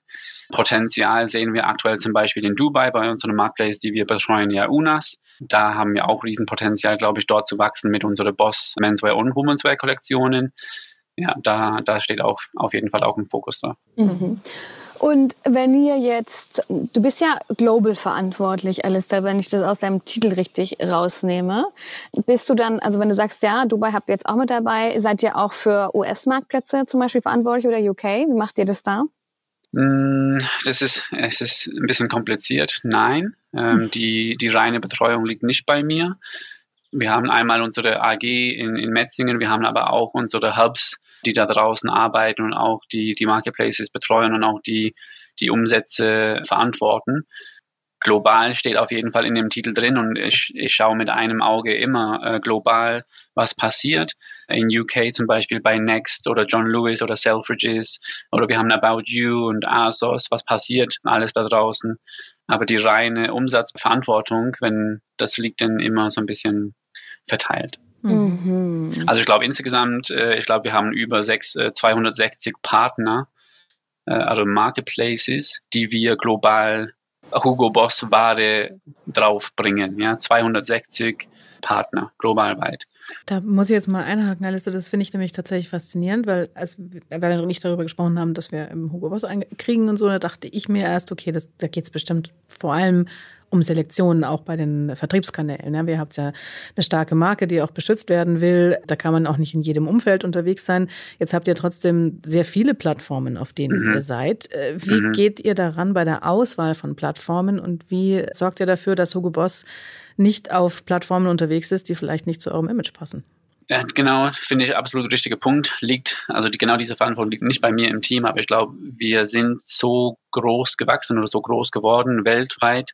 Potenzial sehen wir aktuell zum Beispiel in Dubai bei unserem Marketplace, die wir betreuen, ja UNAS. Da haben wir auch Riesenpotenzial, glaube ich, dort zu wachsen mit unseren Boss Menswear und Womenswear Kollektionen. Ja, da, da steht auch auf jeden Fall auch ein Fokus da. Mhm. Und wenn ihr jetzt, du bist ja global verantwortlich, Alistair, wenn ich das aus deinem Titel richtig rausnehme. Bist du dann, also wenn du sagst, ja, Dubai habt ihr jetzt auch mit dabei, seid ihr auch für US-Marktplätze zum Beispiel verantwortlich oder UK? Wie macht ihr das da? Mm, das ist, es ist ein bisschen kompliziert. Nein, ähm, hm. die, die reine Betreuung liegt nicht bei mir. Wir haben einmal unsere AG in, in Metzingen, wir haben aber auch unsere Hubs die da draußen arbeiten und auch die, die Marketplaces betreuen und auch die, die Umsätze verantworten. Global steht auf jeden Fall in dem Titel drin und ich, ich schaue mit einem Auge immer äh, global, was passiert. In UK zum Beispiel bei Next oder John Lewis oder Selfridges oder wir haben About You und ASOS, was passiert alles da draußen. Aber die reine Umsatzverantwortung, wenn das liegt dann immer so ein bisschen verteilt. Mhm. Also ich glaube insgesamt, äh, ich glaube, wir haben über sechs, äh, 260 Partner, äh, also Marketplaces, die wir global Hugo Boss Ware draufbringen. Ja, 260 Partner globalweit. Da muss ich jetzt mal einhaken, Alice. Das finde ich nämlich tatsächlich faszinierend, weil als wir nicht darüber gesprochen haben, dass wir im Hugo Boss kriegen und so, da dachte ich mir erst, okay, das, da geht es bestimmt vor allem um Selektionen auch bei den Vertriebskanälen. Ja, wir haben ja eine starke Marke, die auch beschützt werden will. Da kann man auch nicht in jedem Umfeld unterwegs sein. Jetzt habt ihr trotzdem sehr viele Plattformen, auf denen mhm. ihr seid. Äh, wie mhm. geht ihr daran bei der Auswahl von Plattformen und wie sorgt ihr dafür, dass Hugo Boss nicht auf Plattformen unterwegs ist, die vielleicht nicht zu eurem Image passen? Ja, genau, finde ich absolut richtiger Punkt. Liegt, also die, genau diese Verantwortung liegt nicht bei mir im Team, aber ich glaube, wir sind so groß gewachsen oder so groß geworden weltweit,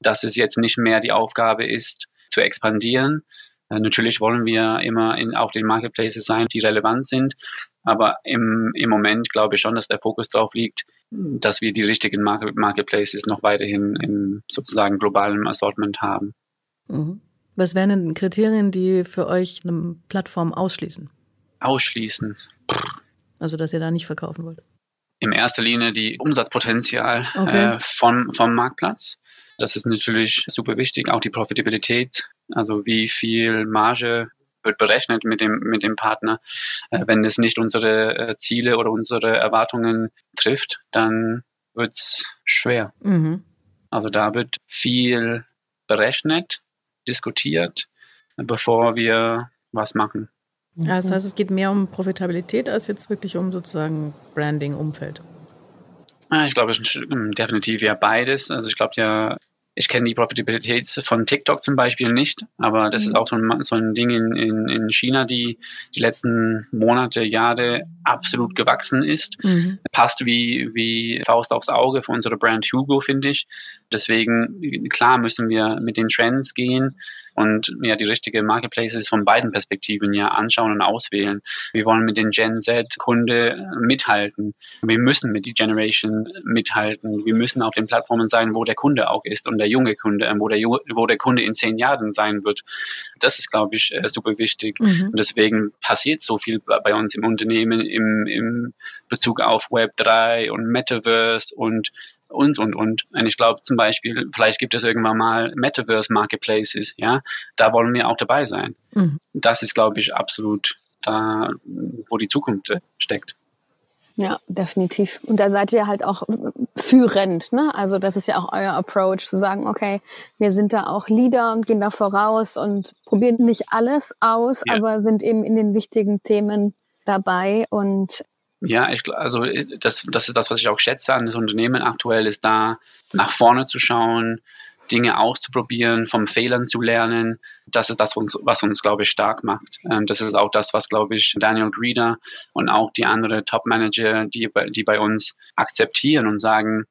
dass es jetzt nicht mehr die Aufgabe ist, zu expandieren. Äh, natürlich wollen wir immer in, auf den Marketplaces sein, die relevant sind, aber im, im Moment glaube ich schon, dass der Fokus darauf liegt, dass wir die richtigen Marketplaces noch weiterhin im sozusagen globalen Assortment haben. Mhm. Was wären denn Kriterien, die für euch eine Plattform ausschließen? Ausschließen. Also, dass ihr da nicht verkaufen wollt? In erster Linie die Umsatzpotenzial okay. äh, von, vom Marktplatz. Das ist natürlich super wichtig. Auch die Profitabilität, also wie viel Marge wird berechnet mit dem, mit dem Partner. Äh, wenn es nicht unsere äh, Ziele oder unsere Erwartungen trifft, dann wird es schwer. Mhm. Also da wird viel berechnet diskutiert, bevor wir was machen. Ja, das heißt, es geht mehr um Profitabilität als jetzt wirklich um sozusagen Branding-Umfeld. Ich glaube, definitiv ja beides. Also ich glaube ja, ich kenne die Profitabilität von TikTok zum Beispiel nicht, aber das mhm. ist auch so ein, so ein Ding in, in, in, China, die die letzten Monate, Jahre absolut gewachsen ist. Mhm. Passt wie, wie Faust aufs Auge für unsere Brand Hugo, finde ich. Deswegen, klar, müssen wir mit den Trends gehen und ja, die richtige Marketplaces von beiden Perspektiven ja anschauen und auswählen. Wir wollen mit den Gen Z-Kunde mithalten. Wir müssen mit die Generation mithalten. Wir müssen auf den Plattformen sein, wo der Kunde auch ist und der junge Kunde, wo der, wo der Kunde in zehn Jahren sein wird. Das ist, glaube ich, äh, super wichtig. Mhm. Und deswegen passiert so viel bei uns im Unternehmen im, im Bezug auf Web 3 und Metaverse und und, und, und. Und ich glaube zum Beispiel, vielleicht gibt es irgendwann mal Metaverse Marketplaces, ja. Da wollen wir auch dabei sein. Mhm. Das ist, glaube ich, absolut da, wo die Zukunft äh, steckt. Ja, definitiv. Und da seid ihr halt auch führend, ne? Also das ist ja auch euer Approach, zu sagen, okay, wir sind da auch Leader und gehen da voraus und probieren nicht alles aus, ja. aber sind eben in den wichtigen Themen dabei und ja, ich, also das, das ist das, was ich auch schätze an das Unternehmen aktuell, ist da nach vorne zu schauen, Dinge auszuprobieren, vom Fehlern zu lernen. Das ist das, was uns, glaube ich, stark macht. Ähm, das ist auch das, was, glaube ich, Daniel Grieder und auch die anderen Top-Manager, die, die bei uns akzeptieren und sagen,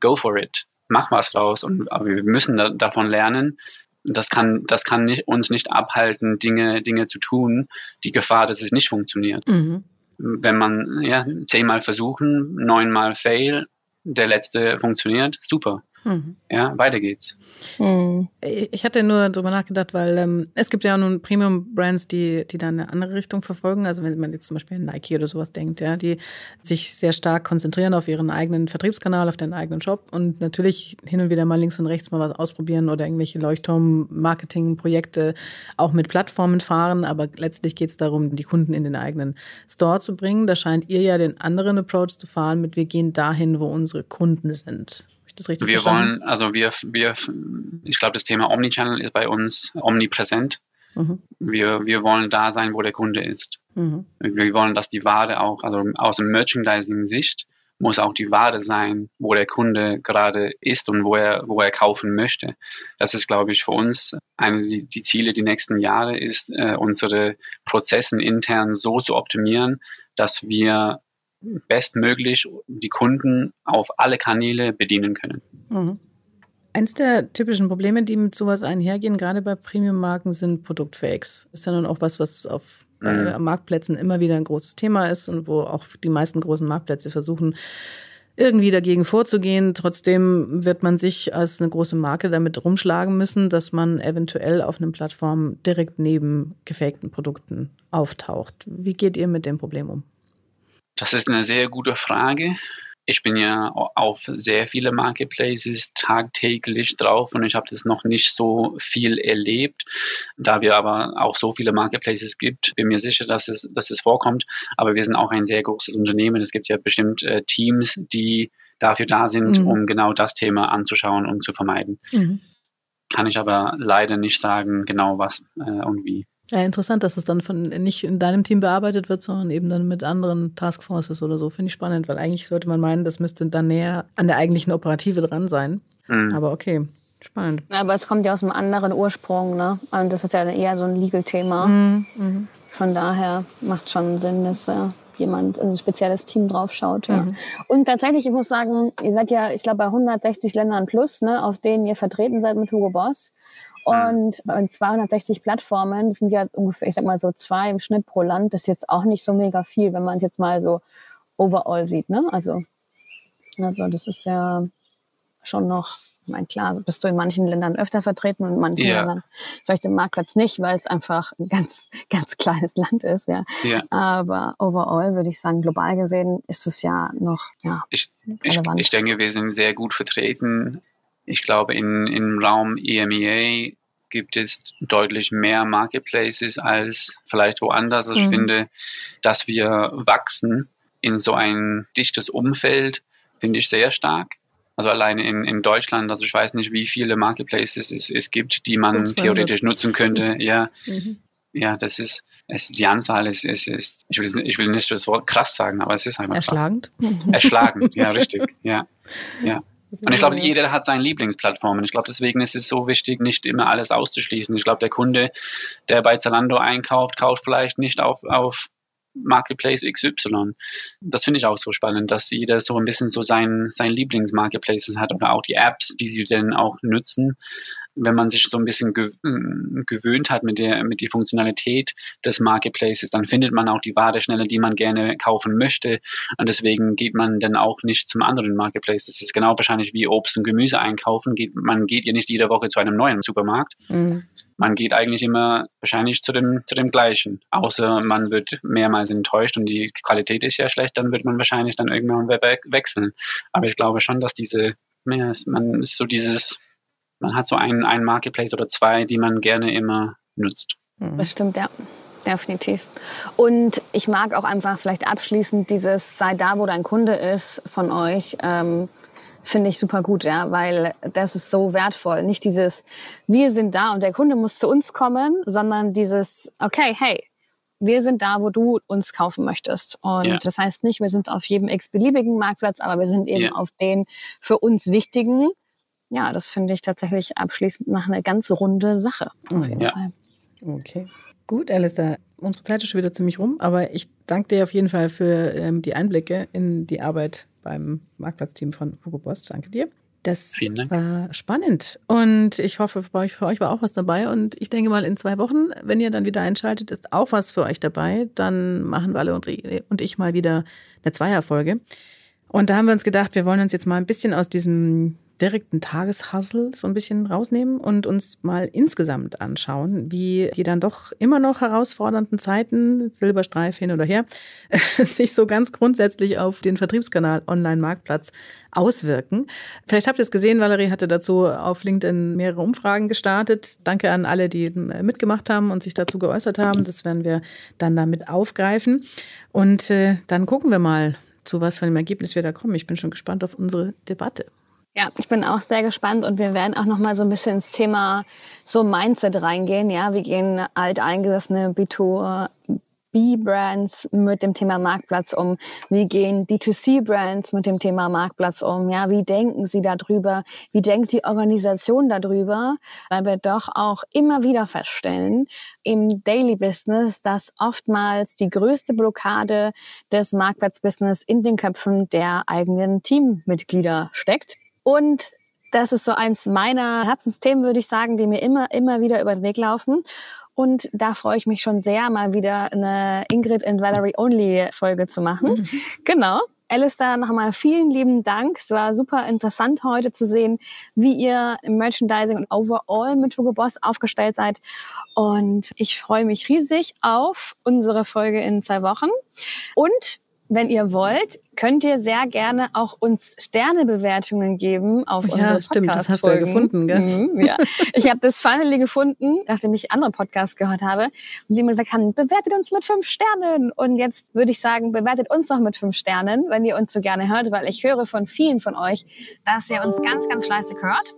go for it, mach was draus. Und, aber wir müssen da, davon lernen. Das kann, das kann nicht, uns nicht abhalten, Dinge, Dinge zu tun. Die Gefahr, dass es nicht funktioniert. Mhm. Wenn man ja, zehnmal versuchen, neunmal fail, der letzte funktioniert, super. Mhm. Ja, weiter geht's. Mhm. Ich hatte nur drüber nachgedacht, weil ähm, es gibt ja nun Premium-Brands, die, die da eine andere Richtung verfolgen. Also wenn man jetzt zum Beispiel an Nike oder sowas denkt, ja, die sich sehr stark konzentrieren auf ihren eigenen Vertriebskanal, auf den eigenen Shop und natürlich hin und wieder mal links und rechts mal was ausprobieren oder irgendwelche Leuchtturm-Marketing-Projekte auch mit Plattformen fahren. Aber letztlich geht es darum, die Kunden in den eigenen Store zu bringen. Da scheint ihr ja den anderen Approach zu fahren mit, wir gehen dahin, wo unsere Kunden sind das richtig wir verstanden? wollen, also wir, wir, ich glaube, das Thema Omnichannel ist bei uns omnipräsent. Mhm. Wir, wir wollen da sein, wo der Kunde ist. Mhm. Wir wollen, dass die Ware auch, also aus dem Merchandising-Sicht, muss auch die Ware sein, wo der Kunde gerade ist und wo er, wo er kaufen möchte. Das ist, glaube ich, für uns eine die, die Ziele die nächsten Jahre ist, äh, unsere Prozessen intern so zu optimieren, dass wir bestmöglich die Kunden auf alle Kanäle bedienen können. Mhm. Eins der typischen Probleme, die mit sowas einhergehen, gerade bei Premium-Marken, sind Produktfakes. Ist ja nun auch was, was auf mhm. Marktplätzen immer wieder ein großes Thema ist und wo auch die meisten großen Marktplätze versuchen, irgendwie dagegen vorzugehen. Trotzdem wird man sich als eine große Marke damit rumschlagen müssen, dass man eventuell auf einer Plattform direkt neben gefakten Produkten auftaucht. Wie geht ihr mit dem Problem um? Das ist eine sehr gute Frage. Ich bin ja auf sehr viele Marketplaces tagtäglich drauf und ich habe das noch nicht so viel erlebt. Da wir aber auch so viele Marketplaces gibt, bin mir sicher, dass es, dass es vorkommt. Aber wir sind auch ein sehr großes Unternehmen. Es gibt ja bestimmt äh, Teams, die dafür da sind, mhm. um genau das Thema anzuschauen und zu vermeiden. Mhm. Kann ich aber leider nicht sagen, genau was äh, und wie. Ja, interessant, dass es dann von nicht in deinem Team bearbeitet wird, sondern eben dann mit anderen Taskforces oder so. Finde ich spannend, weil eigentlich sollte man meinen, das müsste dann näher an der eigentlichen Operative dran sein. Mhm. Aber okay, spannend. Aber es kommt ja aus einem anderen Ursprung, ne? Und das ist ja eher so ein Legal-Thema. Mhm. Mhm. Von daher macht schon Sinn, dass äh, jemand, ein spezielles Team draufschaut. Ja. Mhm. Und tatsächlich, ich muss sagen, ihr seid ja, ich glaube, bei 160 Ländern plus, ne, auf denen ihr vertreten seid mit Hugo Boss. Und bei 260 Plattformen, das sind ja ungefähr, ich sag mal so zwei im Schnitt pro Land, das ist jetzt auch nicht so mega viel, wenn man es jetzt mal so overall sieht, ne? Also, also das ist ja schon noch, ich meine, klar, bist du in manchen Ländern öfter vertreten und in manchen ja. Ländern vielleicht im Marktplatz nicht, weil es einfach ein ganz, ganz kleines Land ist, ja. ja. Aber overall würde ich sagen, global gesehen ist es ja noch, ja. Ich, ich, ich denke, wir sind sehr gut vertreten ich glaube, in, im Raum EMEA gibt es deutlich mehr Marketplaces als vielleicht woanders. Also mhm. Ich finde, dass wir wachsen in so ein dichtes Umfeld, finde ich sehr stark. Also alleine in, in Deutschland, also ich weiß nicht, wie viele Marketplaces es, es gibt, die man theoretisch nutzen könnte. Ja, mhm. ja, das ist, es, die Anzahl ist, ist, ist ich, will, ich will nicht das Wort krass sagen, aber es ist einfach Erschlagend. krass. Erschlagend, ja, richtig, ja, ja. Und ich glaube, jeder hat seine Lieblingsplattformen. Ich glaube, deswegen ist es so wichtig, nicht immer alles auszuschließen. Ich glaube, der Kunde, der bei Zalando einkauft, kauft vielleicht nicht auf, auf Marketplace XY. Das finde ich auch so spannend, dass jeder so ein bisschen so sein, sein Lieblingsmarketplaces hat oder auch die Apps, die sie dann auch nutzen. Wenn man sich so ein bisschen hm, gewöhnt hat mit der, mit der Funktionalität des Marketplaces, dann findet man auch die Ware schneller, die man gerne kaufen möchte. Und deswegen geht man dann auch nicht zum anderen Marketplace. Das ist genau wahrscheinlich wie Obst und Gemüse einkaufen. Geht, man geht ja nicht jede Woche zu einem neuen Supermarkt. Mhm man geht eigentlich immer wahrscheinlich zu dem, zu dem gleichen. Außer man wird mehrmals enttäuscht und die Qualität ist ja schlecht, dann wird man wahrscheinlich dann irgendwann wechseln. Aber ich glaube schon, dass diese, man ist so dieses, man hat so einen, einen Marketplace oder zwei, die man gerne immer nutzt. Mhm. Das stimmt, ja. Definitiv. Und ich mag auch einfach vielleicht abschließend dieses, sei da, wo dein Kunde ist von euch. Ähm, finde ich super gut, ja, weil das ist so wertvoll. Nicht dieses, wir sind da und der Kunde muss zu uns kommen, sondern dieses, okay, hey, wir sind da, wo du uns kaufen möchtest. Und ja. das heißt nicht, wir sind auf jedem x-beliebigen Marktplatz, aber wir sind eben ja. auf den für uns wichtigen ja, das finde ich tatsächlich abschließend nach einer ganz runde Sache. Auf jeden Ja. Fall. Okay. Gut, Alistair. Unsere Zeit ist schon wieder ziemlich rum, aber ich danke dir auf jeden Fall für ähm, die Einblicke in die Arbeit beim Marktplatzteam von Hugo Boss. Danke dir. Das Vielen Dank. war spannend und ich hoffe, für euch, für euch war auch was dabei. Und ich denke mal, in zwei Wochen, wenn ihr dann wieder einschaltet, ist auch was für euch dabei. Dann machen Walle und, und ich mal wieder eine Zweierfolge. Und da haben wir uns gedacht, wir wollen uns jetzt mal ein bisschen aus diesem direkten Tageshustle so ein bisschen rausnehmen und uns mal insgesamt anschauen, wie die dann doch immer noch herausfordernden Zeiten, Silberstreif hin oder her, sich so ganz grundsätzlich auf den Vertriebskanal Online-Marktplatz auswirken. Vielleicht habt ihr es gesehen, Valerie hatte dazu auf LinkedIn mehrere Umfragen gestartet. Danke an alle, die mitgemacht haben und sich dazu geäußert haben. Das werden wir dann damit aufgreifen. Und äh, dann gucken wir mal, zu was für einem Ergebnis wir da kommen. Ich bin schon gespannt auf unsere Debatte. Ja, ich bin auch sehr gespannt und wir werden auch noch mal so ein bisschen ins Thema so Mindset reingehen. Ja, wie gehen alteingesessene B2B-Brands mit dem Thema Marktplatz um? Wie gehen D2C-Brands mit dem Thema Marktplatz um? Ja, wie denken sie darüber? Wie denkt die Organisation darüber? Weil wir doch auch immer wieder feststellen im Daily Business, dass oftmals die größte Blockade des Marktplatzbusiness in den Köpfen der eigenen Teammitglieder steckt. Und das ist so eins meiner Herzensthemen, würde ich sagen, die mir immer, immer wieder über den Weg laufen. Und da freue ich mich schon sehr, mal wieder eine Ingrid and Valerie Only Folge zu machen. Genau. Alistair, nochmal vielen lieben Dank. Es war super interessant heute zu sehen, wie ihr im Merchandising und overall mit Hugo Boss aufgestellt seid. Und ich freue mich riesig auf unsere Folge in zwei Wochen. Und wenn ihr wollt, könnt ihr sehr gerne auch uns Sternebewertungen geben auf Ja, unsere stimmt, das hast du ja gefunden, gell? Mhm, ja. Ich habe das finally gefunden, nachdem ich andere Podcasts gehört habe, und die mir gesagt haben, bewertet uns mit fünf Sternen. Und jetzt würde ich sagen, bewertet uns noch mit fünf Sternen, wenn ihr uns so gerne hört, weil ich höre von vielen von euch, dass ihr uns ganz, ganz fleißig hört.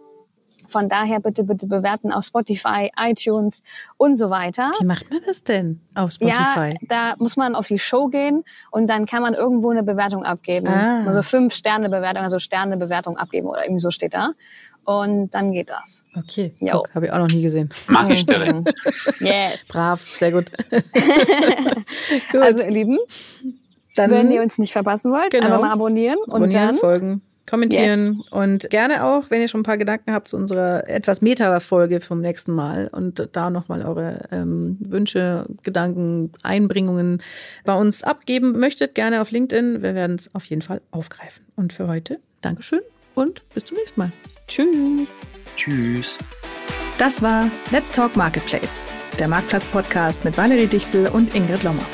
Von daher bitte, bitte bewerten auf Spotify, iTunes und so weiter. Wie macht man das denn auf Ja, Spotify? da muss man auf die Show gehen und dann kann man irgendwo eine Bewertung abgeben. Ah. Also fünf Sterne Bewertung, also Sterne Bewertung abgeben oder irgendwie so steht da. Und dann geht das. okay, habe ich auch noch nie gesehen. Mach ich direkt. Yes. Brav, sehr gut. gut, Also ihr Lieben, dann wenn ihr uns nicht verpassen wollt, Genau. einfach mal abonnieren und abonnieren, dann folgen, kommentieren und gerne auch, wenn ihr schon ein paar Gedanken habt zu unserer etwas Meta-Folge vom nächsten Mal und da nochmal eure ähm, Wünsche, Gedanken, Einbringungen bei uns abgeben möchtet, gerne auf LinkedIn. Wir werden es auf jeden Fall aufgreifen. Und für heute, Dankeschön und bis zum nächsten Mal. tschüss. Tschüss. Das war Let's Talk Marketplace, der Marktplatz-Podcast mit Valerie Dichtel und Ingrid Lommer.